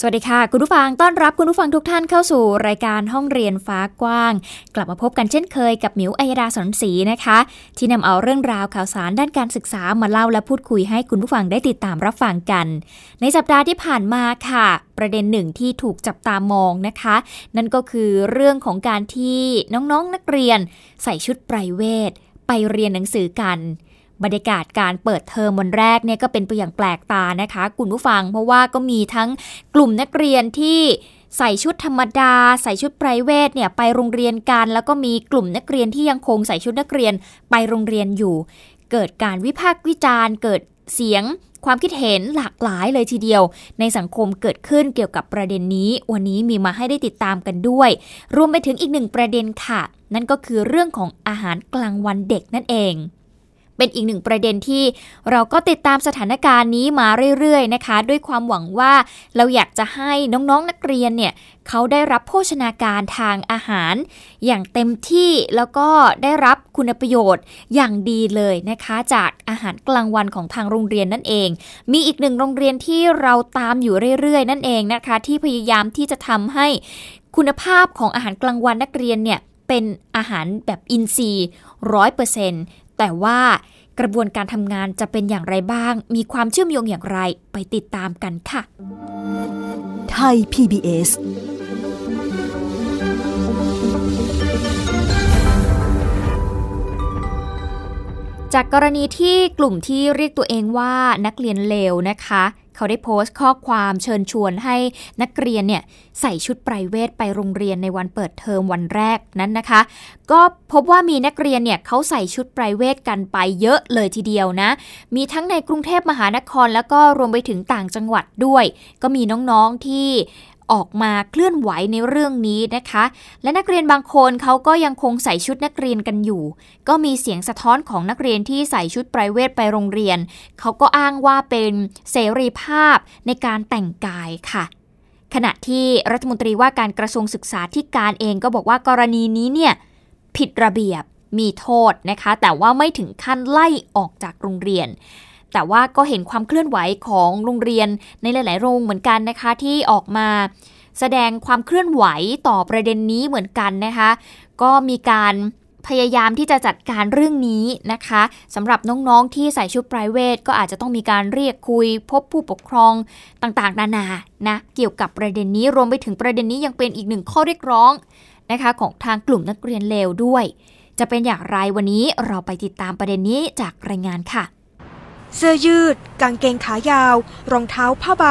สวัสดีค่ะ คุณผู้ฟังต้อนรับคุณผู้ฟังทุกท่านเข้าสู่รายการห้องเรียนฟ้ากว้าง กลับมาพบกันเช่นเคยกับมิวอัยดาสนศรีนะคะ ที่นำเอาเรื่องราวข่าวสารด้านการศึกษามาเล่าและพูดคุยให้คุณผู้ฟังได้ติดตามรับฟังกัน ในสัปดาห์ที่ผ่านมาค่ะ ประเด็นหนึ่งที่ถูกจับตามองนะคะ นั่นก็คือเรื่องของการที่น้องๆนนักเรียน ใส่ชุดไพรเวทไปเรียนหนังสือกัน บรรยากาศการเปิดเทอมวันแรกเนี่ยก็เป็นไปอย่างแปลกตานะคะคุณผู้ฟัง เพราะว่าก็มีทั้งกลุ่มนักเรียนที่ใส่ชุดธรรมดา ใส่ชุดไพรเวทเนี่ยไปโรงเรียนกัน แล้วก็มีกลุ่มนักเรียนที่ยังคงใส่ชุดนักเรียนไปโรงเรียนอยู่ เกิดการวิพากษ์วิจารณ์ เกิดเสียงความคิดเห็นหลากหลายเลยทีเดียว ในสังคมเกิดขึ้นเกี่ยวกับประเด็นนี้ วันนี้มีมาให้ได้ติดตามกันด้วย รวมไปถึงอีกหนึ่งประเด็นค่ะ นั่นก็คือเรื่องของอาหารกลางวันเด็กนั่นเอง เป็นอีกหนึ่งประเด็นที่เราก็ติดตามสถานการณ์นี้มาเรื่อยๆนะคะ ด้วยความหวังว่าเราอยากจะให้น้องๆนนักเรียนเนี่ยเขาได้รับโภชนาการทางอาหาร อย่างเต็มที่แล้วก็ได้รับคุณประโยชน์อย่างดีเลยนะคะ จากอาหารกลางวันของทางโรงเรียนนั่นเอง มีอีกหนึ่งโรงเรียนที่เราตามอยู่เรื่อยๆ นั่นเองนะคะ ที่พยายามที่จะทำให้คุณภาพของอาหารกลางวันนักเรียนเนี่ยเป็นอาหารแบบอินทรีย์ร้อยเปอร์เซ็นต์ แต่ว่ากระบวนการทำงานจะเป็นอย่างไรบ้าง มีความเชื่อมโยงอย่างไรไปติดตามกันค่ะ ไทย PBS จากกรณีที่กลุ่มที่เรียกตัวเองว่านักเรียนเลวนะคะ เขาได้โพสต์ข้อความเชิญชวนให้นักเรียนเนี่ยใส่ชุดไพรเวทไปโรงเรียนในวันเปิดเทอมวันแรกนั้นนะคะ ก็พบว่ามีนักเรียนเนี่ยเขาใส่ชุดไพรเวทกันไปเยอะเลยทีเดียวนะ มีทั้งในกรุงเทพมหานครแล้วก็รวมไปถึงต่างจังหวัดด้วย ก็มีน้องๆที่ ออกมาเคลื่อนไหวในเรื่องนี้นะคะ และนักเรียนบางคนเขาก็ยังคงใส่ชุดนักเรียนกันอยู่ ก็มีเสียงสะท้อนของนักเรียนที่ใส่ชุดไพรเวทไปโรงเรียน เขาก็อ้างว่าเป็นเสรีภาพในการแต่งกายค่ะขณะที่รัฐมนตรีว่าการกระทรวงศึกษาที่การเองก็บอกว่ากรณีนี้เนี่ยผิดระเบียบมีโทษนะคะ แต่ว่าไม่ถึงขั้นไล่ออกจากโรงเรียน แต่ว่าก็เห็นความเคลื่อนไหวของโรงเรียนในหลาย ๆ โรงเหมือนกันนะคะที่ออกมาแสดงความเคลื่อนไหวต่อประเด็นนี้เหมือนกันนะคะ ก็มีการพยายามที่จะจัดการเรื่องนี้นะคะสำหรับน้องๆที่ใส่ชุดไพรเวทก็อาจจะต้องมีการเรียกคุย พบผู้ปกครองต่างๆ นานานะเกี่ยวกับประเด็นนี้รวมไปถึงประเด็นนี้ยังเป็นอีกหนึ่งข้อเรียกร้องนะคะของทางกลุ่มนักเรียนเลวด้วย จะเป็นอย่างไรวันนี้เราไปติดตามประเด็นนี้จากรายงานค่ะ เสื้อยืด กางเกงขายาว รองเท้าผ้าใบ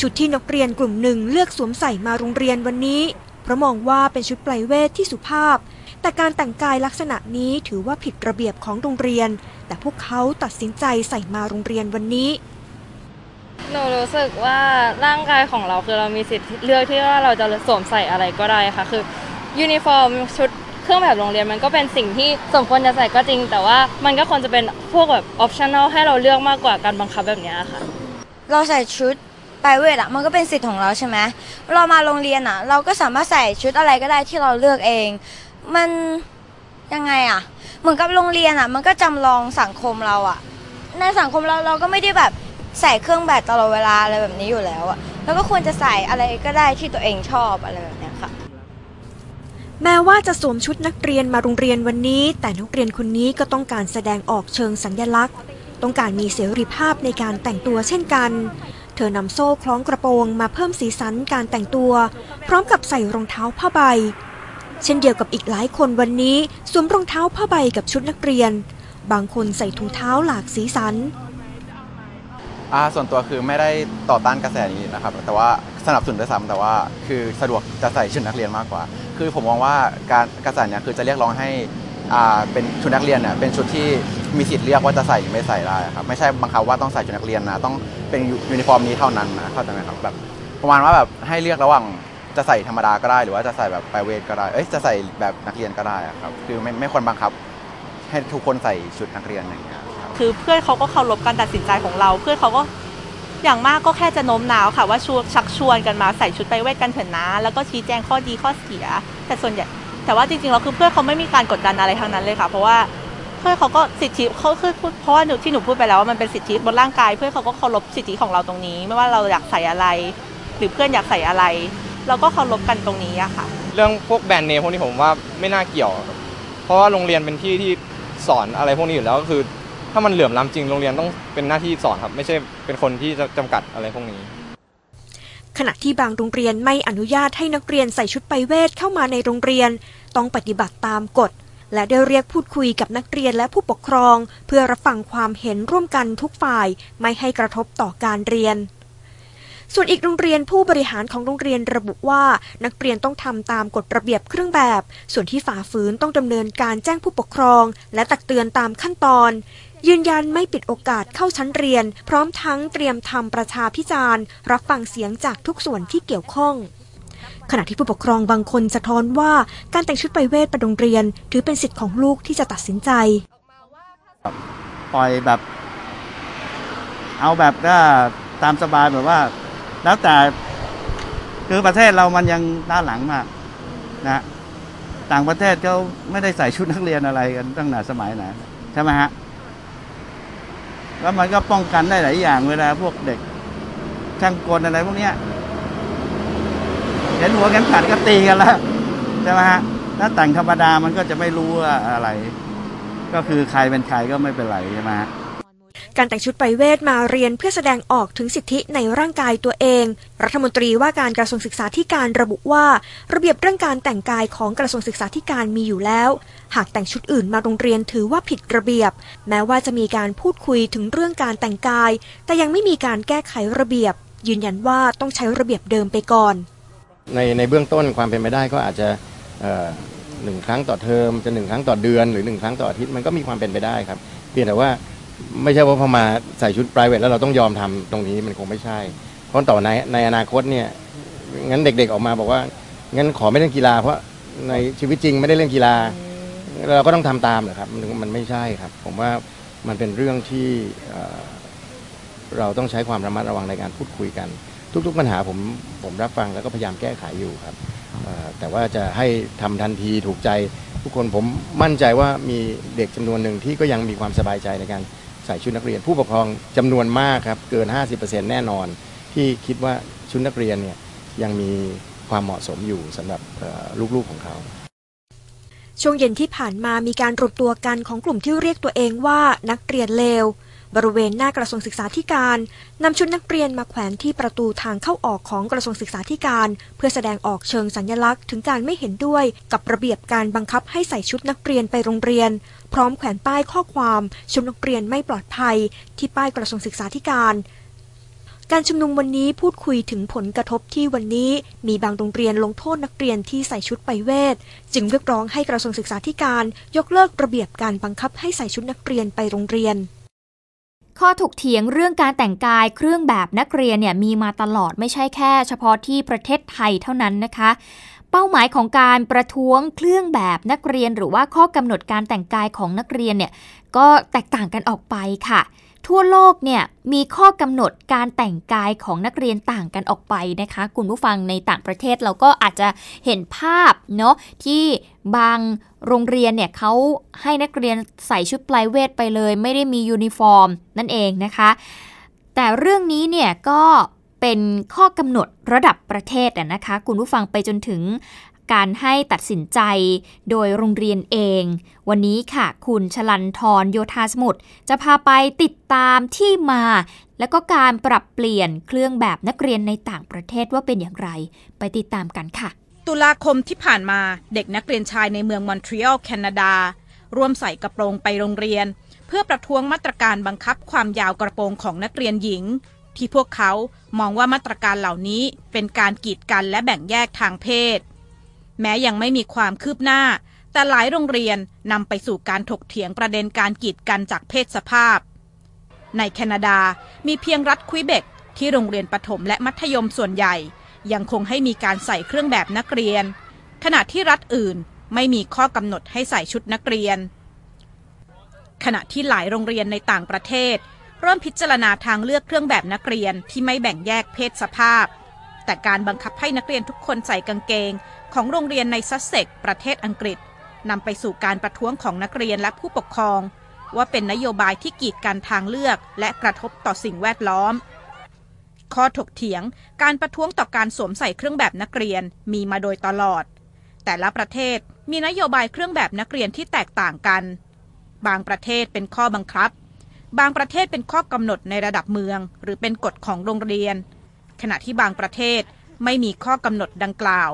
ชุดที่นักเรียนกลุ่มหนึ่งเลือกสวมใส่มาโรงเรียนวันนี้ เพราะมองว่าเป็นชุดปลายเวทที่สุภาพ แต่การแต่งกายลักษณะนี้ถือว่าผิดระเบียบของโรงเรียน แต่พวกเขาตัดสินใจใส่มาโรงเรียนวันนี้หนูรู้สึกว่าร่างกายของเราคือเรามีสิทธิ์เลือกที่ว่าเราจะสวมใส่อะไรก็ได้ค่ะ คือยูนิฟอร์มชุด เครื่องแบบโรงเรียนมันก็เป็นสิ่งที่สมควรจะใส่ก็จริง แต่ว่ามันก็ควรจะเป็นพวกแบบ optional ให้เราเลือกมากกว่าการบังคับแบบนี้ค่ะ เราใส่ชุดไปรเวทอะมันก็เป็นสิทธิ์ของเราใช่ไหมเรามาโรงเรียนอะเราก็สามารถใส่ชุดอะไรก็ได้ที่เราเลือกเอง มันยังไงอะเหมือนกับโรงเรียนอะมันก็จำลองสังคมเราอะในสังคมเราเราก็ไม่ได้แบบใส่เครื่องแบบตลอดเวลาอะไรแบบนี้อยู่แล้วอะเราก็ควรจะใส่อะไรก็ได้ที่ตัวเองชอบอะไรแบบนี้ค่ะ แม้ว่าจะสวมชุดนักเรียนมาโรงเรียนวันนี้ แต่นักเรียนคนนี้ก็ต้องการแสดงออกเชิงสัญญลักษณ์ ต้องการมีเสรีภาพในการแต่งตัวเช่นกัน เธอนำโซ่คล้องกระโปรงมาเพิ่มสีสันการแต่งตัว พร้อมกับใส่รองเท้าผ้าใบ เช่นเดียวกับอีกหลายคนวันนี้สวมรองเท้าผ้าใบกับชุดนักเรียน บางคนใส่ถุงเท้าหลากสีสัน อ่าส่วนตัวคือไม่ได้ต่อต้านกระแสนี้นะครับแต่ว่าสนับสนุนด้วยซ้ำแต่ว่าคือสะดวกจะใส่ชุดนักเรียนมากกว่า คือผมมองว่าการกระแสเนี้คือจะเรียกร้องให้อ่าเป็นชุดนักเรียนเนี่ยเป็นชุดที่มีสิทธิ์เลือกว่าจะใส่หรือไม่ใส่ได้ครับไม่ใช่บังคับว่าต้องใส่ชุดนักเรียนนะต้องเป็นยูนิฟอร์มนี้เท่านั้นนะเข้าใจไหมครับแบบประมาณว่าแบบให้เลือกระหว่างจะใส่ธรรมดาก็ได้ หรือว่าจะใส่แบบไปรเวทก็ได้เอ้ยจะใส่แบบนักเรียนก็ได้ครับคือไม่ไม่ควรบังคับ ให้ทุกคนใส่ชุดนักเรียนอย่างเงี้ย คือเพื่อนเขาก็เคารพการตัดสินใจของเรา เพื่อนเขาก็อย่างมากก็แค่จะโน้มน้าวค่ะว่าชวนชักชวนกันมาใส่ชุดไปรเวทกันเถอะนะ แล้วก็ชี้แจงข้อดีข้อเสีย แต่ส่วนใหญ่แต่ว่าจริงๆแล้วคือเพื่อนเขาไม่มีการกดดันอะไรทั้งนั้นเลยค่ะ เพราะว่าเพื่อนเขาก็สิทธิเขาคือพูดเพราะว่าหนูที่หนูพูดไปแล้วว่ามันเป็นสิทธิบนร่างกาย เพื่อนเขาก็เคารพสิทธิของเราตรงนี้ ไม่ว่าเราอยากใส่อะไร หรือเพื่อนอยากใส่อะไร เราก็เคารพกันตรงนี้อะค่ะ เรื่องพวกแบรนด์เนมพวกนี้ผมว่าไม่น่าเกี่ยว เพราะว่าโรงเรียนเป็นที่ที่สอนอะไรพวกนี้อยู่แล้วก็คือ ถ้ามันเหลื่อมล้ำจริงโรงเรียนต้องเป็นหน้าที่สอนครับ ไม่ใช่เป็นคนที่จะจำกัดอะไรพวกนี้ ขณะที่บางโรงเรียนไม่อนุญาตให้นักเรียนใส่ชุดไปเวทเข้ามาในโรงเรียน ต้องปฏิบัติตามกฎ และได้เรียกพูดคุยกับนักเรียนและผู้ปกครอง เพื่อรับฟังความเห็นร่วมกันทุกฝ่ายไม่ให้กระทบต่อการเรียนส่วนอีกโรงเรียนผู้บริหารของโรงเรียนระบุว่า นักเรียนต้องทำตามกฎระเบียบเครื่องแบบ ส่วนที่ฝ่าฝืนต้องดำเนินการแจ้งผู้ปกครอง และตักเตือนตามขั้นตอน ยืนยันไม่ปิดโอกาสเข้าชั้นเรียน พร้อมทั้งเตรียมทำประชาพิจารณ์รับฟังเสียงจากทุกส่วนที่เกี่ยวข้อง ขณะที่ผู้ปกครองบางคนสะท้อนว่าการแต่งชุดไปเวทไปโรงเรียน ถือเป็นสิทธิ์ของลูกที่จะตัดสินใจปล่อยแบบ เอาแบบก็ตามสบายแบบว่า แล้วแต่คือประเทศเรามันยังด้านหลังมากนะต่างประเทศเขาไม่ได้ใส่ชุดนักเรียนอะไรกันตั้งแต่สมัยไหนใช่ไหมฮะ แล้วมันก็ป้องกันได้หลายอย่างเวลาพวกเด็กช่างกลอะไรพวกเนี้ยเห็นหัวกันขัดก็ตีกันแล้วใช่ไหมฮะถ้าแต่งธรรมดามันก็จะไม่รู้ว่าอะไร ก็คือใครเป็นใครก็ไม่เป็นไรใช่ไหมฮะ การแต่งชุดไปเวทมาเรียนเพื่อแสดงออกถึงสิทธิในร่างกายตัวเอง รัฐมนตรีว่าการกระทรวงศึกษาธิการระบุว่า ระเบียบเรื่องการแต่งกายของกระทรวงศึกษาธิการมีอยู่แล้ว หากแต่งชุดอื่นมาโรงเรียนถือว่าผิดระเบียบ แม้ว่าจะมีการพูดคุยถึงเรื่องการแต่งกาย แต่ยังไม่มีการแก้ไขระเบียบ ยืนยันว่าต้องใช้ระเบียบเดิมไปก่อน ในในเบื้องต้นความเป็นไปได้ก็อาจจะหนึ่งครั้งต่อเทอมจะหนึ่งครั้งต่อเดือนหรือหนึ่งครั้งต่ออาทิตย์มันก็มีความเป็นไปได้ครับ เพียงแต่ว่า ไม่ใช่ว่าพอมาใส่ชุด p r i v a t แล้วเราต้องยอมทำตรงนี้มันคงไม่ใช่ เพราะต่อในในอนาคตเนี่ยงั้นเด็กๆออกมาบอกว่า งั้นขอไม่เล่นกีฬา เพราะในชีวิตจริงไม่ได้เล่นกีฬา เราก็ต้องทำตามเหรอครับมันมันไม่ใช่ครับ ผมว่ามันเป็นเรื่องที่เราต้องใช้ความระมัดระวังในการพูดคุยกัน ทุก ๆ ปัญหาผมผมรับฟังแล้วก็พยายามแก้ไขอยู่ครับแต่ว่าจะให้ทำทันทีถูกใจทุกคนผมมั่นใจว่ามีเด็กจำนวนหนึ่งที่ก็ยังมีความสบายใจในการ ใส่ชุดนักเรียน ผู้ปกครองจำนวนมากครับเกิน 50%แน่นอน ที่คิดว่าชุดนักเรียนเนี่ยยังมีความเหมาะสมอยู่สำหรับลูกๆของเขาช่วงเย็นที่ผ่านมามีการรวมตัวกันของกลุ่มที่เรียกตัวเองว่านักเรียนเลว บริเวณหน้ากระทรวงศึกษาธิการนำชุดนักเรียนมาแขวนที่ประตูทางเข้าออกของกระทรวงศึกษาธิการ เพื่อแสดงออกเชิงสัญลักษณ์ ถึงการไม่เห็นด้วยกับระเบียบการบังคับให้ใส่ชุดนักเรียนไปโรงเรียน พร้อมแขวนป้ายข้อความชุดนักเรียนไม่ปลอดภัย ที่ป้ายกระทรวงศึกษาธิการ การชุมนุมวันนี้พูดคุยถึงผลกระทบที่วันนี้มีบางโรงเรียนลงโทษนักเรียนที่ใส่ชุดไปเวท จึงเรียกร้องให้กระทรวงศึกษาธิการยกเลิกระเบียบการบังคับให้ใส่ชุดนักเรียนไปโรงเรียนข้อถกเถียงเรื่องการแต่งกายเครื่องแบบนักเรียนเนี่ยมีมาตลอดไม่ใช่แค่ เฉพาะที่ประเทศไทยเท่านั้นนะคะ เป้าหมายของการประท้วงเครื่องแบบนักเรียน หรือว่าข้อกำหนดการแต่งกายของนักเรียนเนี่ยก็แตกต่างกันออกไปค่ะ ทั่วโลกเนี่ยมีข้อกำหนดการแต่งกายของนักเรียนต่างกันออกไปนะคะ คุณผู้ฟังในต่างประเทศเราก็อาจจะเห็นภาพเนาะที่บางโรงเรียนเนี่ยเขาให้นักเรียนใส่ชุดปลายเวทไปเลย ไม่ได้มียูนิฟอร์มนั่นเองนะคะ แต่เรื่องนี้เนี่ยก็ เป็นข้อกำหนดระดับประเทศนะคะ คุณผู้ฟังไปจนถึงการให้ตัดสินใจโดยโรงเรียนเอง วันนี้ค่ะ คุณชลันทรโยธาสมุทรจะพาไปติดตามที่มา และก็การปรับเปลี่ยนเครื่องแบบนักเรียนในต่างประเทศว่าเป็นอย่างไร ไปติดตามกันค่ะ ตุลาคมที่ผ่านมาเด็กนักเรียนชายในเมืองมอนทรีออลแคนาดาร่วมใส่กระโปรงไปโรงเรียน เพื่อประท้วงมาตรการบังคับความยาวกระโปรงของนักเรียนหญิง ที่พวกเขามองว่ามาตรการเหล่านี้เป็นการกีดกันและแบ่งแยกทางเพศ แม้ยังไม่มีความคืบหน้า แต่หลายโรงเรียนนำไปสู่การถกเถียงประเด็นการกีดกันจากเพศสภาพ ในแคนาดามีเพียงรัฐควิเบกที่โรงเรียนประถมและมัธยมส่วนใหญ่ ยังคงให้มีการใส่เครื่องแบบนักเรียน ขณะที่รัฐอื่นไม่มีข้อกำหนดให้ใส่ชุดนักเรียน ขณะที่หลายโรงเรียนในต่างประเทศ เริ่มพิจารณาทางเลือกเครื่องแบบนักเรียนที่ไม่แบ่งแยกเพศสภาพ แต่การบังคับให้นักเรียนทุกคนใส่กางเกง ของโรงเรียนในซัสเซ็กประเทศอังกฤษนำไปสู่การประท้วงของนักเรียนและผู้ปกครอง ว่าเป็นนโยบายที่กีดกันทางเลือกและกระทบต่อสิ่งแวดล้อม ข้อถกเถียง การประท้วงต่อการสวมใส่เครื่องแบบนักเรียนมีมาโดยตลอด แต่ละประเทศมีนโยบายเครื่องแบบนักเรียนที่แตกต่างกัน บางประเทศเป็นข้อบังคับ บางประเทศเป็นข้อกำหนดในระดับเมือง หรือเป็นกฎของโรงเรียน ขณะที่บางประเทศไม่มีข้อกำหนดดังกล่าว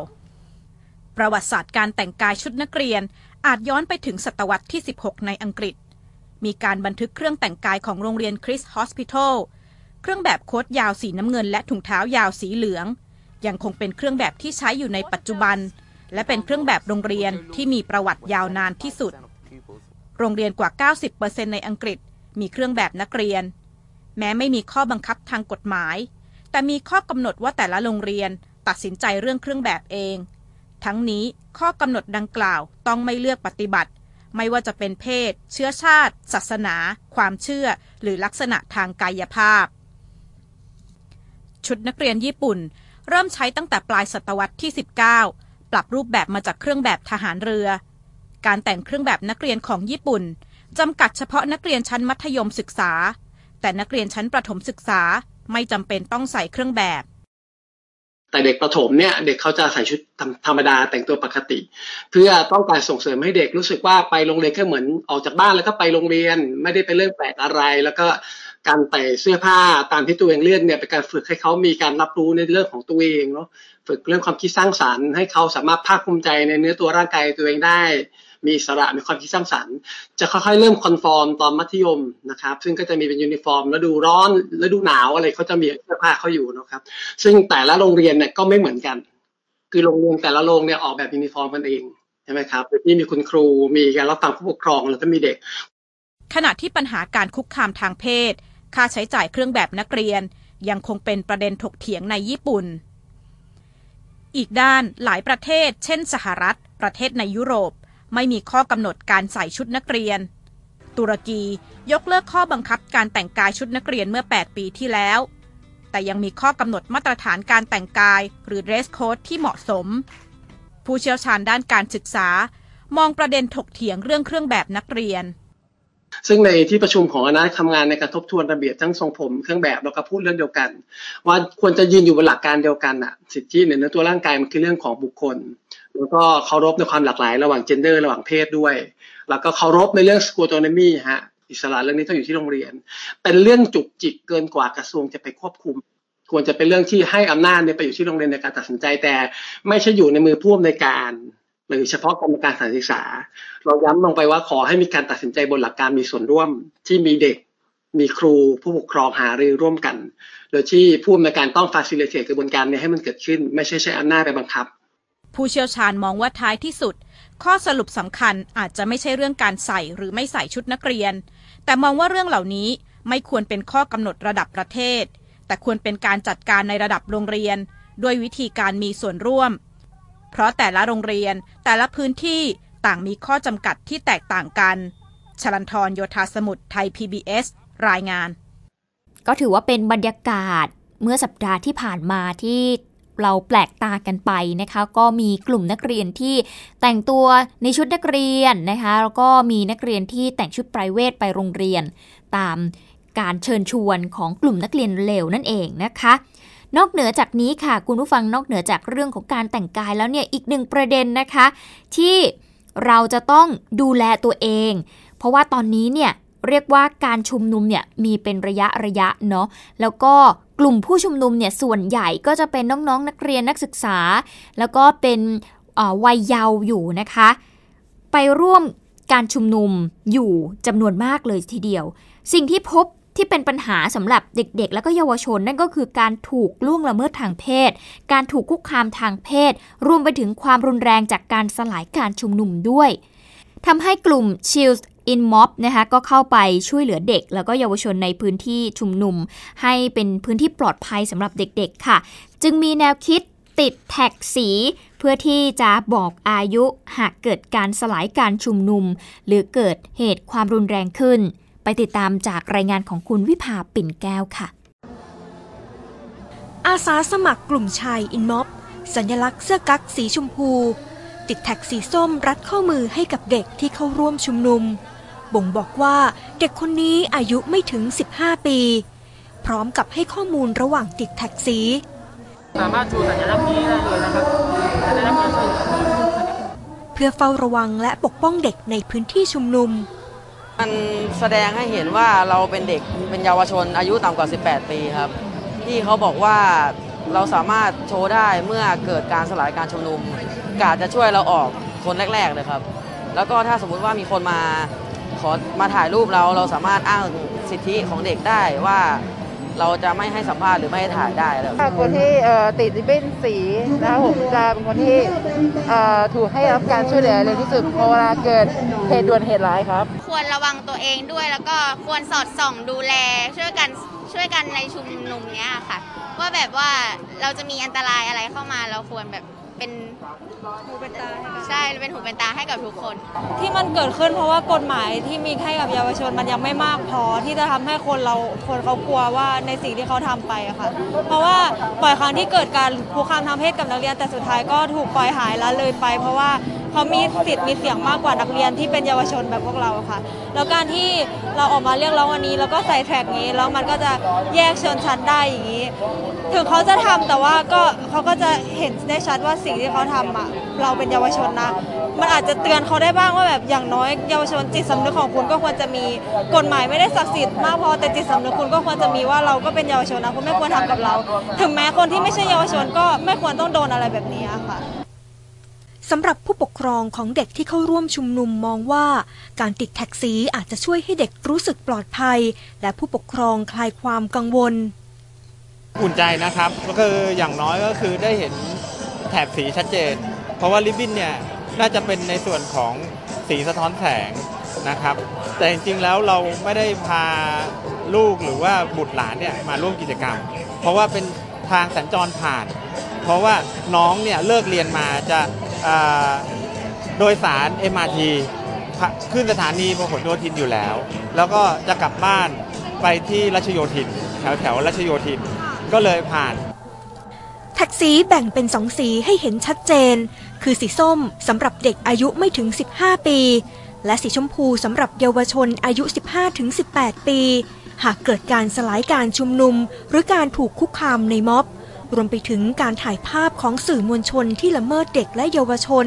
ประวัติศาสตร์การแต่งกายชุดนักเรียนอาจย้อนไปถึงศตวรรษที่ 16 ในอังกฤษ มีการบันทึกเครื่องแต่งกายของโรงเรียนคริสฮอสพิทอลเครื่องแบบโค้ทยาวสีน้ำเงินและถุงเท้ายาวสีเหลือง ยังคงเป็นเครื่องแบบที่ใช้อยู่ในปัจจุบัน และเป็นเครื่องแบบโรงเรียนที่มีประวัติยาวนานที่สุด โรงเรียนกว่า 90%ในอังกฤษ มีเครื่องแบบนักเรียน แม้ไม่มีข้อบังคับทางกฎหมาย แต่มีข้อกำหนดว่าแต่ละโรงเรียนตัดสินใจเรื่องเครื่องแบบเอง ทั้งนี้ข้อกำหนดดังกล่าวต้องไม่เลือกปฏิบัติ ไม่ว่าจะเป็นเพศ เชื้อชาติ ศาสนา ความเชื่อ หรือลักษณะทางกายภาพ ชุดนักเรียนญี่ปุ่น เริ่มใช้ตั้งแต่ปลายศตวรรษที่ 19 ปรับรูปแบบมาจากเครื่องแบบทหารเรือ การแต่งเครื่องแบบนักเรียนของญี่ปุ่น จำกัดเฉพาะนักเรียนชั้นมัธยมศึกษา แต่นักเรียนชั้นประถมศึกษาไม่จำเป็นต้องใส่เครื่องแบบ แต่เด็กประถมเนี่ยเด็กเขาจะใส่ชุดธรรมดาแต่งตัวปกติ เพื่อต้องการส่งเสริมให้เด็กรู้สึกว่าไปโรงเรียนก็เหมือนออกจากบ้านแล้วก็ไปโรงเรียนไม่ได้เป็นเรื่องแปลกอะไร แล้วก็การใส่เสื้อผ้าตามที่ตัวเองเลือกเนี่ยเป็นการฝึกให้เขามีการรับรู้ในเรื่องของตัวเองเนาะฝึกเรื่องความคิดสร้างสรรค์ให้เขาสามารถภาคภูมิใจในเนื้อตัวร่างกายตัวเองได้ มีอิสระมีความคิดสร้างสรรค์ จะค่อยๆเริ่ม conform ตอนมัธยมนะครับ ซึ่งก็จะมีเป็นยูนิฟอร์มแล้วดูร้อนแล้วดูหนาวอะไรเขาจะมีเสื้อผ้าเขาอยู่นะครับ ซึ่งแต่ละโรงเรียนเนี่ยก็ไม่เหมือนกัน คือโรงเรียนแต่ละโรงเนี่ยออกแบบยูนิฟอร์มกันเองใช่ไหมครับที่มีคุณครูมีการรับฟังผู้ปกครองแล้วก็มีเด็ก ขณะที่ปัญหาการคุกคามทางเพศ ค่าใช้จ่ายเครื่องแบบนักเรียน ยังคงเป็นประเด็นถกเถียงในญี่ปุ่นอีกด้านหลายประเทศ เช่นสหรัฐ ประเทศในยุโรป ไม่มีข้อกำหนดการใส่ชุดนักเรียน ตุรกียกเลิกข้อบังคับการแต่งกายชุดนักเรียนเมื่อ 8 ปีที่แล้ว แต่ยังมีข้อกำหนดมาตรฐานการแต่งกาย หรือ dress code ที่เหมาะสม ผู้เชี่ยวชาญด้านการศึกษามองประเด็นถกเถียงเรื่องเครื่องแบบนักเรียน ซึ่งในที่ประชุมของคณะทำงานในการทบทวนระเบียบทั้งทรงผมเครื่องแบบเราก็พูดเรื่องเดียวกัน ว่าควรจะยืนอยู่บนหลักการเดียวกันอะสิทธิในเนื้อตัวร่างกายมันคือเรื่องของบุคคล แล้วก็เคารพในความหลากหลาย ระหว่างเจนเดอร์ระหว่างเพศด้วย แล้วก็เคารพในเรื่องสกูโตนมีฮะอิสระเรื่องนี้ต้องอยู่ที่โรงเรียน เป็นเรื่องจุกจิกเกินกว่ากระทรวงจะไปควบคุม ควรจะเป็นเรื่องที่ให้อำนาจเนี่ยไปอยู่ที่โรงเรียนในการตัดสินใจแต่ ไม่ใช่อยู่ในมือผู้อำนวยการหรือเฉพาะกรรมการสถานศึกษา เราย้ำลงไปว่าขอให้มีการตัดสินใจบนหลักการมีส่วนร่วมที่มีเด็ก มีครูผู้ปกครองหารือร่วมกัน โดยที่ผู้อำนวยการต้องฟาซิลิเตกระบวนการนี้ให้มันเกิดขึ้น ไม่ใช่ใช้อำนาจไปบังคับ ผู้เชี่ยวชาญมองว่าท้ายที่สุด ข้อสรุปสำคัญอาจจะไม่ใช่เรื่องการใส่หรือไม่ใส่ชุดนักเรียน แต่มองว่าเรื่องเหล่านี้ไม่ควรเป็นข้อกำหนดระดับประเทศ แต่ควรเป็นการจัดการในระดับโรงเรียน ด้วยวิธีการมีส่วนร่วม เพราะแต่ละโรงเรียนแต่ละพื้นที่ต่างมีข้อจำกัดที่แตกต่างกัน ชลันทรโยธาสมุทรไทย PBS รายงาน ก็ถือว่าเป็นบรรยากาศเมื่อสัปดาห์ที่ผ่านมาที่ เราแปลกตากันไปนะคะ ก็มีกลุ่มนักเรียนที่แต่งตัวในชุดนักเรียนนะคะแล้วก็มีนักเรียนที่แต่งชุดไพรเวทไปโรงเรียน ตามการเชิญชวนของกลุ่มนักเรียนเลวนั่นเองนะคะ นอกเหนือจากนี้ค่ะ คุณผู้ฟังนอกเหนือจากเรื่องของการแต่งกายแล้วเนี่ยอีกหนึ่งประเด็นนะคะ ที่เราจะต้องดูแลตัวเอง เพราะว่าตอนนี้เนี่ย เรียกว่าการชุมนุมเนี่ยมีเป็นระยะระยะเนาะแล้วก็กลุ่มผู้ชุมนุมเนี่ยส่วนใหญ่ก็จะเป็นน้องๆนนักเรียนนักศึกษา แล้วก็เป็นวัยเยาว์อยู่นะคะ ไปร่วมการชุมนุมอยู่จำนวนมากเลยทีเดียว สิ่งที่พบที่เป็นปัญหาสำหรับเด็กๆ และก็เยาวชนนั่นก็คือการถูกล่วงละเมิดทางเพศ การถูกคุกคามทางเพศ รวมไปถึงความรุนแรงจากการสลายการชุมนุมด้วย ทำให้กลุ่ม Shields in Mob นะคะก็เข้าไปช่วยเหลือเด็ก แล้วก็เยาวชนในพื้นที่ชุมนุม ให้เป็นพื้นที่ปลอดภัยสำหรับเด็กๆค่ะ จึงมีแนวคิดติดแท็กสี เพื่อที่จะบอกอายุหากเกิดการสลายการชุมนุม หรือเกิดเหตุความรุนแรงขึ้น ไปติดตามจากรายงานของคุณวิภาปิ่นแก้วค่ะ อาสาสมัครกลุ่มชายอินม็อบ สัญลักษณ์เสื้อกั๊กสีชมพู ติดแท็กสีส้มรัดข้อมือให้กับเด็กที่เข้าร่วมชุมนุม บ่งบอกว่าเด็กคนนี้อายุไม่ถึง 15 ปี พร้อมกับให้ข้อมูลระหว่างติดแท็กสีสามารถชูสัญลักษณ์นี้ได้เลยนะครับสัญลักษณ์นี้ช่วยเพื่อเฝ้าระวังและปกป้องเด็กในพื้นที่ชุมนุม มันแสดงให้เห็นว่าเราเป็นเด็กเป็นเยาวชนอายุต่ำกว่า 18 ปีครับ ที่เขาบอกว่าเราสามารถโชว์ได้เมื่อเกิดการสลายการชุมนุม กาดจะช่วยเราออกคนแรก ๆเลยครับ แล้วก็ถ้าสมมุติว่ามีคนมาขอมาถ่ายรูปเราเราสามารถอ้างสิทธิของเด็กได้ว่าเราจะไม่ให้สัมภาษณ์หรือไม่ให้ถ่ายได้แล้วคนที่เอ่อติดริบบิ้นสีนะครับผมจะเป็นคนที่เอ่อถูกให้รับการช่วยเหลือเร็วที่สุดเพราะเวลาเกิดเหตุด่วนเหตุร้ายครับ ควรระวังตัวเองด้วยแล้วก็ควรสอดส่องดูแลช่วยกันช่วยกันในชุมนุมเนี้ยค่ะ ว่าแบบว่าเราจะมีอันตรายอะไรเข้ามาเราควรแบบเป็น หูเป็นตาใช่เป็นหูเป็นตาให้กับทุกคน ที่มันเกิดขึ้นเพราะว่ากฎหมายที่มีให้กับเยาวชนมันยังไม่มากพอที่จะทำให้คนเราคนเขากลัวว่าในสิ่งที่เขาทำไปอะค่ะ เพราะว่าบ่อยครั้งที่เกิดการคุกคามทางเพศกับนักเรียนแต่สุดท้ายก็ถูกปล่อยหายละเลยไป เพราะว่า เขามีสิทธิ์มีเสียงมากกว่านักเรียนที่เป็นเยาวชนแบบพวกเราค่ะ แล้วการที่เราออกมาเรียกร้องวันนี้ แล้วก็ใส่แท็กนี้แล้วมันก็จะแยกชนชั้นได้อย่างนี้ ถึงเขาจะทำแต่ว่าก็เขาก็จะเห็นได้ชัดว่าสิ่งที่เขาทำอะเราเป็นเยาวชนนะ มันอาจจะเตือนเขาได้บ้างว่าแบบอย่างน้อยเยาวชนจิตสำนึกของคุณก็ควรจะมีกฎหมายไม่ได้ศักดิ์สิทธิ์มากพอแต่จิตสำนึกคุณก็ควรจะมีว่าเราก็เป็นเยาวชนนะคุณไม่ควรทำกับเรา ถึงแม้คนที่ไม่ใช่เยาวชนก็ไม่ควรต้องโดนอะไรแบบนี้ค่ะ สำหรับผู้ปกครองของเด็กที่เข้าร่วมชุมนุมมองว่า การติดแท็กสีอาจจะช่วยให้เด็กรู้สึกปลอดภัย และผู้ปกครองคลายความกังวล อุ่นใจนะครับก็คืออย่างน้อยก็คือได้เห็นแถบสีชัดเจน เพราะว่าริบบิ้นเนี่ยน่าจะเป็นในส่วนของสีสะท้อนแสงนะครับ แต่จริงๆแล้วเราไม่ได้พาลูกหรือว่าบุตรหลานเนี่ยมาร่วมกิจกรรม เพราะว่าเป็นทางสัญจรผ่าน เพราะว่าน้องเนี่ยเลิกเรียนมาจะาโดยสาร MRT ขึ้นสถานีพหลโยธินอยู่แล้ว แล้วก็จะกลับบ้านไปที่รัชโยธิน แถวแถวรัชโยธินก็เลยผ่าน แท็กสีแบ่งเป็นสองสีให้เห็นชัดเจน คือสีส้มสำหรับเด็กอายุไม่ถึง 15 ปี และสีชมพูสำหรับเยาวชนอายุ 15-18 ปี หากเกิดการสลายการชุมนุม หรือการถูกคุกคามในม็อบ รวมไปถึงการถ่ายภาพของสื่อมวลชนที่ละเมิดเด็กและเยาวชน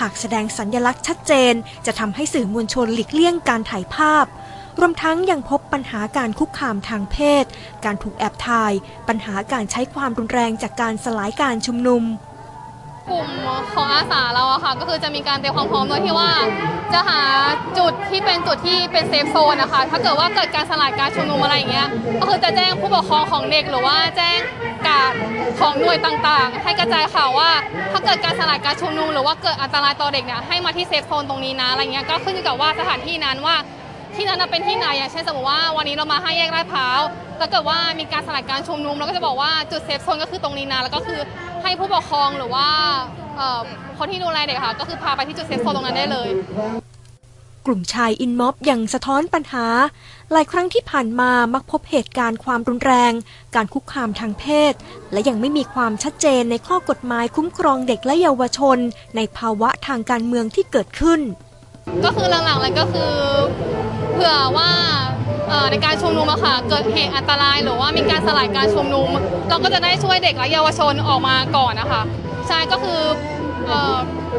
หากแสดงสัญญลักษณ์ชัดเจน จะทำให้สื่อมวลชนหลีกเลี่ยงการถ่ายภาพ รวมทั้งยังพบปัญหาการคุกคามทางเพศ การถูกแอบถ่าย ปัญหาการใช้ความรุนแรงจากการสลายการชุมนุม กลุ่มของอาสาเราอะค่ะ ก็คือจะมีการเตรียมความพร้อมโดยที่ว่า จะหาจุดที่เป็นจุดที่เป็นเซฟโซนนะคะ ถ้าเกิดว่าเกิดการสลายการชุมนุมอะไรอย่างเงี้ย ก็คือจะแจ้งผู้ปกครองของเด็กหรือว่าแจ้งการ์ดของหน่วยต่างๆ ให้กระจายข่าวว่า ถ้าเกิดการสลายการชุมนุมหรือว่าเกิดอันตรายต่อเด็กเนี่ยให้มาที่ safe zone ตรงนี้นะอะไรเงี้ย ก็ขึ้นอยู่กับว่าสถานที่นั้นว่าที่นั้นเป็นที่ไหนอย่างเช่นสมมติว่าวันนี้เรามาห้าแยกลาดพร้าวถ้าเกิดว่ามีการสลายการชุมนุมเราก็จะบอกว่าจุด safe zone ก็คือตรงนี้นะแล้วก็คือ ให้ผู้ปกครองหรือว่าเอ่อคนที่ดูแลเด็กค่ะ ก็คือพาไปที่จุด safe zone ตรงนั้นได้เลย กลุ่มชายอินม็อบยังสะท้อนปัญหา หลายครั้งที่ผ่านมามักพบเหตุการณ์ความรุนแรง การคุกคามทางเพศ และยังไม่มีความชัดเจนในข้อกฎหมายคุ้มครองเด็กและเยาวชน ในภาวะทางการเมืองที่เกิดขึ้น ก็คือหลังๆเลยก็คือ เผื่อว่าในการชุมนุมอะค่ะเกิดเหตุอันตรายหรือว่ามีการสลายการชุมนุม เราก็จะได้ช่วยเด็กและเยาวชนออกมาก่อนนะคะใช่ก็คืออ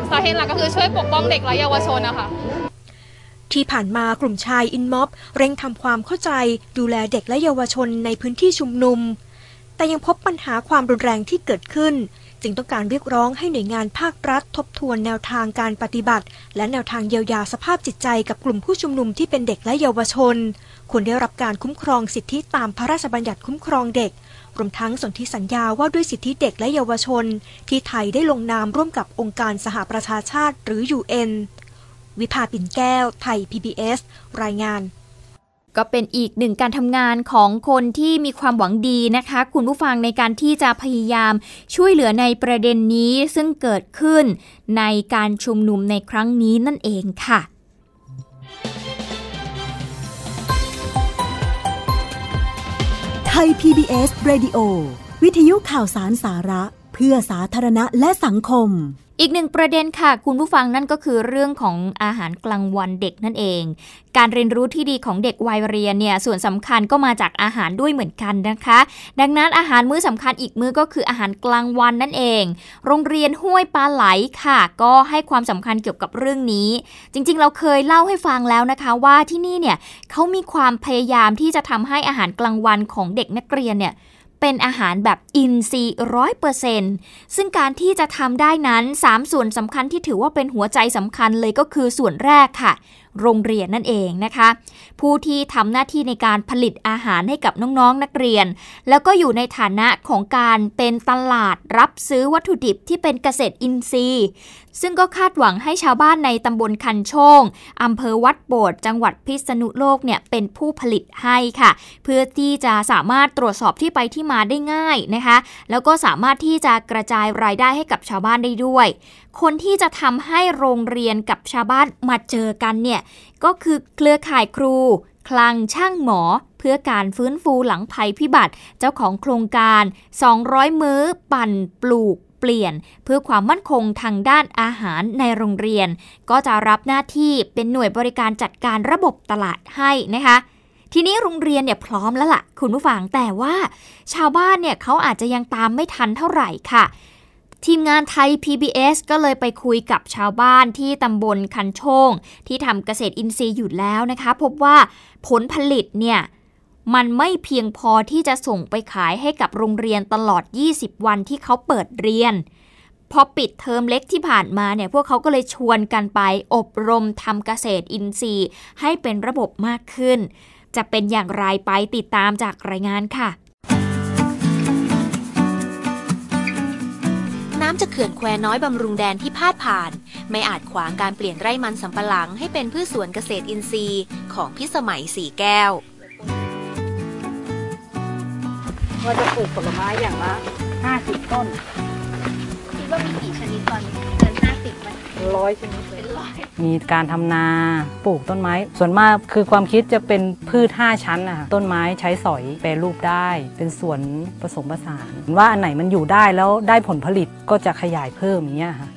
สาเหตุหลักก็คือช่วยปกป้องเด็กและเยาวชนนะคะที่ผ่านมากลุ่มชายอินม็อบเร่งทำความเข้าใจดูแลเด็กและเยาวชนในพื้นที่ชุมนุม แต่ยังพบปัญหาความรุนแรงที่เกิดขึ้น จึงต้องการเรียกร้องให้หน่วยงานภาครัฐ ทบทวนแนวทางการปฏิบัติ และแนวทางเยียวยาสภาพจิตใจกับกลุ่มผู้ชุมนุมที่เป็นเด็กและเยาวชนควรได้รับการคุ้มครองสิทธิตามพระราชบัญญัติคุ้มครองเด็กรวมทั้งสนธิสัญญาว่าด้วยสิทธิเด็กและเยาวชน ที่ไทยได้ลงนามร่วมกับองค์การสหประชาชาติหรือ UN วิภาปิ่นแก้ว ไทย PBS รายงาน ก็เป็นอีกหนึ่งการทำงานของคนที่มีความหวังดีนะคะ คุณผู้ฟังในการที่จะพยายามช่วยเหลือในประเด็นนี้ซึ่งเกิดขึ้นในการชุมนุมในครั้งนี้นั่นเองค่ะไทย PBS Radio วิทยุข่าวสารสาระ เพื่อสาธารณะและสังคม อีกหนึ่งประเด็นค่ะ คุณผู้ฟังนั่นก็คือเรื่องของอาหารกลางวันเด็กนั่นเอง การเรียนรู้ที่ดีของเด็กวัยเรียนเนี่ยส่วนสำคัญก็มาจากอาหารด้วยเหมือนกันนะคะ ดังนั้นอาหารมื้อสำคัญอีกมื้อก็คืออาหารกลางวันนั่นเอง โรงเรียนห้วยปลาไหลค่ะ ก็ให้ความสำคัญเกี่ยวกับเรื่องนี้ จริงๆ เราเคยเล่าให้ฟังแล้วนะคะว่าที่นี่เนี่ยเขามีความพยายามที่จะทำให้อาหารกลางวันของเด็กนักเรียนเนี่ย เป็นอาหารแบบอินทรีย์ร้อยเปอร์เซนซึ่งการที่จะทำได้นั้น 3 ส่วนสำคัญที่ถือว่าเป็นหัวใจสำคัญเลยก็คือส่วนแรกค่ะ โรงเรียนนั่นเองนะคะ ผู้ที่ทำหน้าที่ในการผลิตอาหารให้กับน้องๆนนักเรียน แล้วก็อยู่ในฐานะของการเป็นตลาดรับซื้อวัตถุดิบที่เป็นเกษตรอินทรีย์ ซึ่งก็คาดหวังให้ชาวบ้านในตำบลคันโชงอำเภอวัดโบดจังหวัดพิษณุโลกเนี่ยเป็นผู้ผลิตให้ค่ะ เพื่อที่จะสามารถตรวจสอบที่ไปที่มาได้ง่ายนะคะ แล้วก็สามารถที่จะกระจายรายได้ให้กับชาวบ้านได้ด้วย คนที่จะทำให้โรงเรียนกับชาวบ้านมาเจอกันเนี่ยก็คือเครือข่ายครู คลังช่างหมอ เพื่อการฟื้นฟูหลังภัยพิบัติ เจ้าของโครงการ 200 มื้อ ปั่นปลูกเปลี่ยน เพื่อความมั่นคงทางด้านอาหารในโรงเรียน ก็จะรับหน้าที่เป็นหน่วยบริการจัดการระบบตลาดให้นะคะทีนี้โรงเรียนเนี่ยพร้อมแล้วล่ะ คุณผู้ฟังแต่ว่า ชาวบ้านเนี่ยเขาอาจจะยังตามไม่ทันเท่าไหร่ค่ะ ทีมงานไทย PBS ก็เลยไปคุยกับชาวบ้านที่ตำบลคันโชงที่ทำเกษตรอินทรีย์อยู่แล้วนะคะ พบว่าผลผลิตเนี่ยมันไม่เพียงพอที่จะส่งไปขายให้กับโรงเรียนตลอด 20 วันที่เขาเปิดเรียน พอปิดเทอมเล็กที่ผ่านมาเนี่ยพวกเขาก็เลยชวนกันไปอบรมทำเกษตรอินทรีย์ ให้เป็นระบบมากขึ้น จะเป็นอย่างไรไปติดตามจากรายงานค่ะำจากเขื่อนแควน้อยบำรุงแดนที่พาดผ่าน ไม่อาจขวางการเปลี่ยนไร่มันสำปะหลังให้เป็นพืชสวนเกษตรอินทรีย์ของพิสมัยสีแก้วว่าจะปลูกผลไม้อย่างละห้าสิบต้น คิดว่ามีกี่ชนิดตอนนี้เกินห้า สิบไหมร้อยชนิดเลยมีการทำนาปลูกต้นไม้ ส่วนมากคือความคิดจะเป็นพืช 5 ชั้นนะคะต้นไม้ใช้สอยแปรรูปได้ เป็นสวนผสมผสาน ว่าอันไหนมันอยู่ได้แล้วได้ผลผลิตก็จะขยายเพิ่มอย่างเงี้ยค่ะ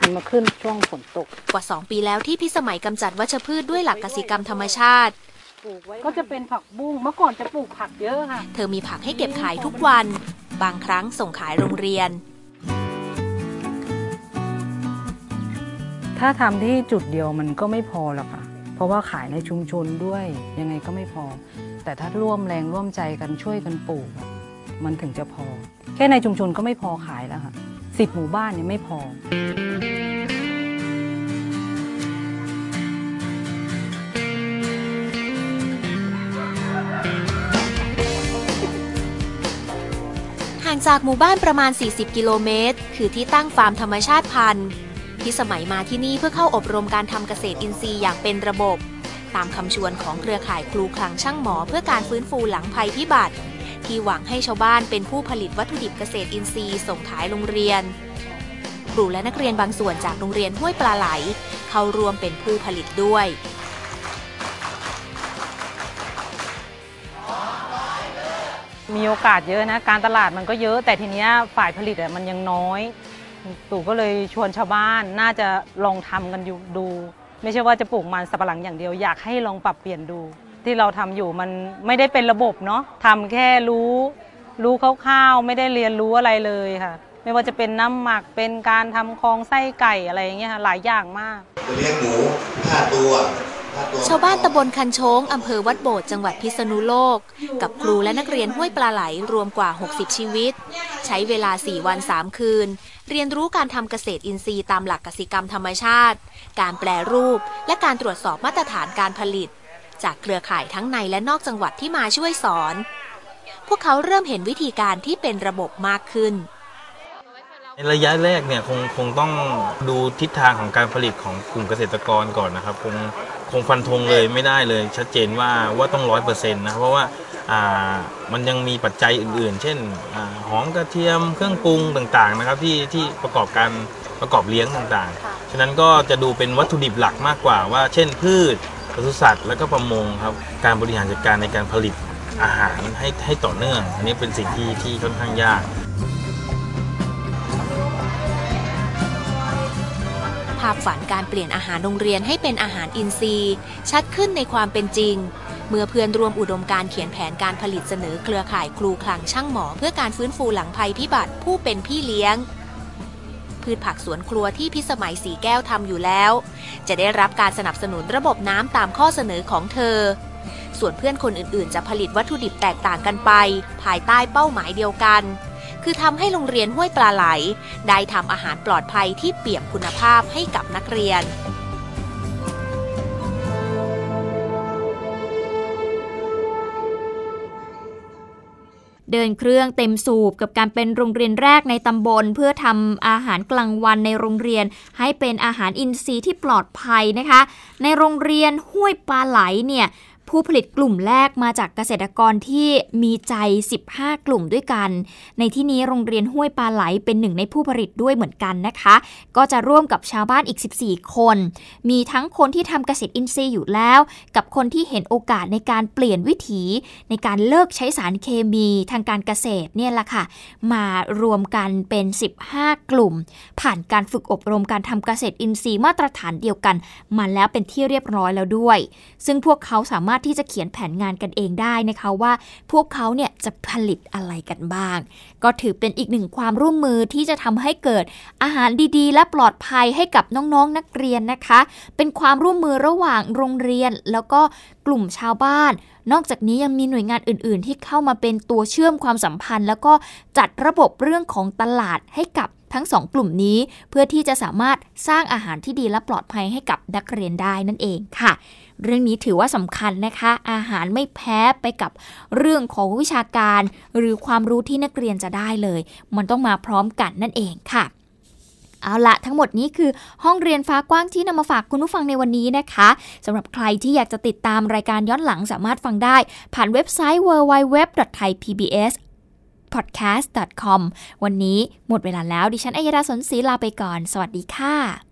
มันมาขึ้นช่วงฝนตกกว่า 2 ปีแล้วที่พิสมัยกำจัดวัชพืชด้วยหลักกสิกรรมธรรมชาติ ก็จะเป็นผักบุ้งเมื่อก่อนจะปลูกผักเยอะค่ะ เธอมีผักให้เก็บขายทุกวัน บางครั้งส่งขายโรงเรียน ถ้าทำที่จุดเดียวมันก็ไม่พอหรอกค่ะ เพราะว่าขายในชุมชนด้วยยังไงก็ไม่พอ แต่ถ้าร่วมแรงร่วมใจกันช่วยกันปลูก มันถึงจะพอ แค่ในชุมชนก็ไม่พอขายแล้วค่ะสิบหมู่บ้านยังไม่พอ จากหมู่บ้านประมาณ 40 กิโลเมตร คือที่ตั้งฟาร์มธรรมชาติพันธุ์พิสมัยมาที่นี่เพื่อเข้าอบรมการทำเกษตรอินทรีย์อย่างเป็นระบบ ตามคำชวนของเครือข่ายครูคลังช่างหมอเพื่อการฟื้นฟูหลังภัยพิบัติ ที่หวังให้ชาวบ้านเป็นผู้ผลิตวัตถุดิบเกษตรอินทรีย์ส่งขายโรงเรียน ครูและนักเรียนบางส่วนจากโรงเรียนห้วยปลาไหล เข้าร่วมเป็นผู้ผลิตด้วย มีโอกาสเยอะนะ การตลาดมันก็เยอะ แต่ทีเนี้ยฝ่ายผลิตมันยังน้อยตู่ก็เลยชวนชาวบ้านน่าจะลองทำกันอยู่ดู ไม่ใช่ว่าจะปลูกมันสับปะหลังอย่างเดียว อยากให้ลองปรับเปลี่ยนดู ที่เราทำอยู่มันไม่ได้เป็นระบบเนาะทำแค่รู้ รู้คร่าวๆไม่ได้เรียนรู้อะไรเลยค่ะ ไม่ว่าจะเป็นน้ำหมักเป็นการทำคลองไส้ไก่อะไรอย่างเงี้ยค่ะหลายอย่างมากเลี้ยงหมูห้าตัวห้าตัว ชาวบ้านตำบลคันโชงอำเภอวัดโบดจังหวัดพิษณุโลก กับครูและนักเรียนห้วยปลาไหลรวมกว่า 60 ชีวิต ใช้เวลา 4 วัน 3 คืน เรียนรู้การทำเกษตรอินทรีย์ตามหลักกสิกรรมธรรมชาติ การแปรรูป และการตรวจสอบมาตรฐานการผลิต จากเครือข่ายทั้งในและนอกจังหวัดที่มาช่วยสอน พวกเขาเริ่มเห็นวิธีการที่เป็นระบบมากขึ้นในระยะแรกเนี่ยคงคงต้องดูทิศทางของการผลิตของกลุ่มเกษตรกรก่อนนะครับ คง คงฟันธงเลยไม่ได้เลย ชัดเจนว่าว่าต้องร้อยเปอร์เซ็นต์นะเพราะว่าอ่ามันยังมีปัจจัยอื่น ๆ เช่นอาหอมกระเทียมเครื่องปรุงต่างๆนะครับที่ที่ประกอบการประกอบเลี้ยงต่างๆ ฉะนั้นก็จะดูเป็นวัตถุดิบหลักมากกว่าว่า เช่นพืชปศุสัตว์แล้วก็ประมงครับการบริหารจัดการในการผลิตอาหารให้ให้ต่อเนื่อง อันนี้เป็นสิ่งที่ที่ค่อนข้างยาก ภาพฝันการเปลี่ยนอาหารโรงเรียนให้เป็นอาหารอินทรีย์ ชัดขึ้นในความเป็นจริง เมื่อเพื่อนรวมอุดมการเขียนแผนการผลิตเสนอเครือข่ายครูคลังช่างหมอ เพื่อการฟื้นฟูหลังภัยพิบัติผู้เป็นพี่เลี้ยง พืชผักสวนครัวที่พิสมัยสีแก้วทำอยู่แล้ว จะได้รับการสนับสนุนระบบน้ำตามข้อเสนอของเธอ ส่วนเพื่อนคนอื่นๆ จะผลิตวัตถุดิบแตกต่างกันไป ภายใต้เป้าหมายเดียวกัน คือทำให้โรงเรียนห้วยปลาไหล ได้ทำอาหารปลอดภัยที่เปี่ยมคุณภาพให้กับนักเรียนเดินเครื่องเต็มสูบกับการเป็นโรงเรียนแรกในตำบล เพื่อทำอาหารกลางวันในโรงเรียน ให้เป็นอาหารอินทรีย์ที่ปลอดภัยนะคะ ในโรงเรียนห้วยปลาไหลเนี่ย ผู้ผลิตกลุ่มแรกมาจากเกษตรกรที่มีใจ 15 กลุ่มด้วยกัน ในที่นี้โรงเรียนห้วยปลาไหลเป็นหนึ่งในผู้ผลิตด้วยเหมือนกันนะคะ ก็จะร่วมกับชาวบ้านอีก 14 คน มีทั้งคนที่ทำเกษตรอินทรีย์อยู่แล้ว กับคนที่เห็นโอกาสในการเปลี่ยนวิถี ในการเลิกใช้สารเคมีทางการเกษตรเนี่ยแหละค่ะ มารวมกันเป็น 15 กลุ่ม ผ่านการฝึกอบรมการทำเกษตรอินทรีย์มาตรฐานเดียวกัน มาแล้วเป็นที่เรียบร้อยแล้วด้วย ซึ่งพวกเขาสามารถที่จะเขียนแผนงานกันเองได้นะคะว่า พวกเขาเนี่ยจะผลิตอะไรกันบ้าง ก็ถือเป็นอีกหนึ่งความร่วมมือที่จะทำให้เกิดอาหารดีๆ และปลอดภัยให้กับน้องๆนักเรียนนะคะ เป็นความร่วมมือระหว่างโรงเรียน แล้วก็กลุ่มชาวบ้าน นอกจากนี้ยังมีหน่วยงานอื่น ๆ ที่เข้ามาเป็นตัวเชื่อมความสัมพันธ์ แล้วก็จัดระบบเรื่องของตลาดให้กับทั้งสองกลุ่มนี้เพื่อที่จะสามารถสร้างอาหารที่ดีและปลอดภัยให้กับนักเรียนได้นั่นเองค่ะ เรื่องนี้ถือว่าสำคัญนะคะ อาหารไม่แพ้ไปกับเรื่องของวิชาการ หรือความรู้ที่นักเรียนจะได้เลย มันต้องมาพร้อมกันนั่นเองค่ะเอาละทั้งหมดนี้คือห้องเรียนฟ้ากว้างที่นำมาฝากคุณผู้ฟังในวันนี้นะคะสำหรับใครที่อยากจะติดตามรายการย้อนหลังสามารถฟังได้ ผ่านเว็บไซต์ www.thaipbs podcast.com วันนี้หมดเวลาแล้วดิฉันอัยดาสนศรีลาไปก่อน สวัสดีค่ะ